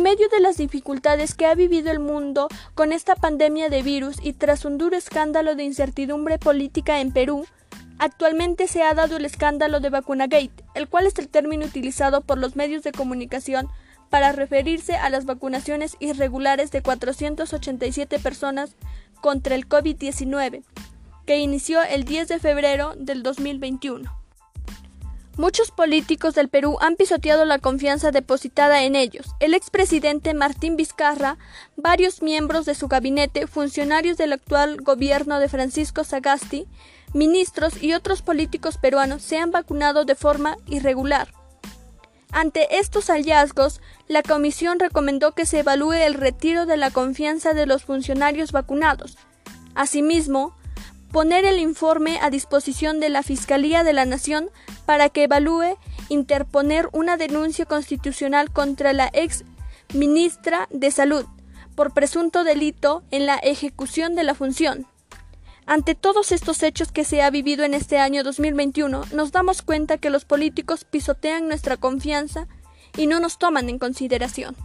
medio de las dificultades que ha vivido el mundo con esta pandemia de virus y tras un duro escándalo de incertidumbre política en Perú, actualmente se ha dado el escándalo de Vacunagate, el cual es el término utilizado por los medios de comunicación para referirse a las vacunaciones irregulares de 487 personas contra el COVID-19, que inició el 10 de febrero del 2021. Muchos políticos del Perú han pisoteado la confianza depositada en ellos. El expresidente Martín Vizcarra, varios miembros de su gabinete, funcionarios del actual gobierno de Francisco Sagasti, ministros y otros políticos peruanos se han vacunado de forma irregular. Ante estos hallazgos, la comisión recomendó que se evalúe el retiro de la confianza de los funcionarios vacunados. Asimismo, poner el informe a disposición de la Fiscalía de la Nación para que evalúe interponer una denuncia constitucional contra la ex ministra de Salud por presunto delito en la ejecución de la función. Ante todos estos hechos que se ha vivido en este año 2021, nos damos cuenta que los políticos pisotean nuestra confianza y no nos toman en consideración.